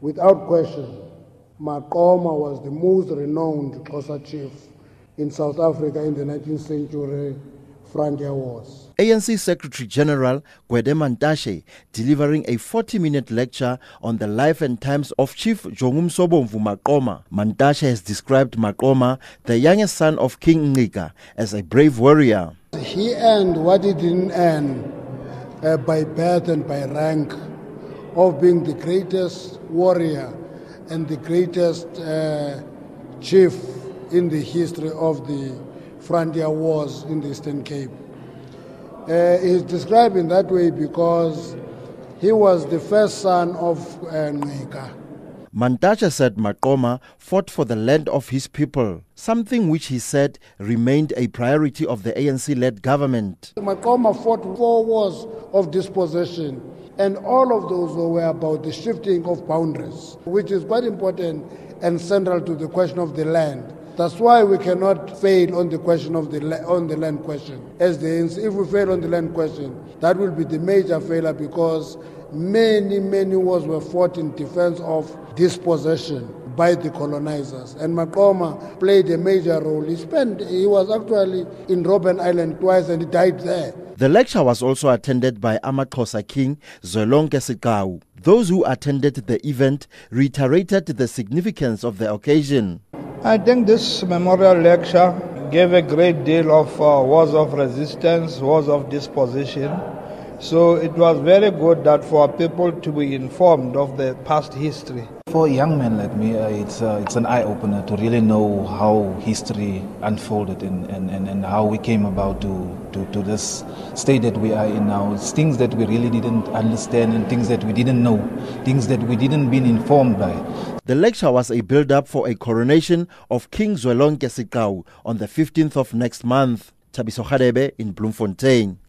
Without question, Maqoma was the most renowned Xhosa chief in South Africa in the 19th century frontier wars. ANC Secretary General Gwede Mantashe delivering a 40-minute lecture on the life and times of Chief Jongumsobomvu Maqoma. Mantashe has described Maqoma, the youngest son of King Ngqika, as a brave warrior. He earned what he didn't earn uh, by birth and by rank of being the greatest warrior and the greatest uh, chief in the history of the frontier wars in the Eastern Cape. Uh, he's described in that way because he was the first son of uh. Mantashe said Maqoma fought for the land of his people, something which he said remained a priority of the ANC led government. Maqoma fought four wars of dispossession, and all of those were about the shifting of boundaries, which is quite important and central to the question of the land. That's why we cannot fail on the question of the on the land question. As the if we fail on the land question, that will be the major failure because many many wars were fought in defense of dispossession by the colonizers. And Maqoma played a major role. He spent, he was actually in Robben Island twice and he died there. The lecture was also attended by AmaXhosa King Zwelonke Sigcawu. Those who attended the event reiterated the significance of the occasion. I think this memorial lecture gave a great deal of uh, wars of resistance, wars of disposition. So it was very good that for people to be informed of the past history. For a young man like me, uh, it's, uh, it's an eye opener to really know how history unfolded and, and, and, and how we came about to, to, to this state that we are in now. It's things that we really didn't understand and things that we didn't know, things that we didn't been informed by. The lecture was a build up for a coronation of King Zwelonke Sigcawu on the 15th of next month. Tabiso in Bloemfontein.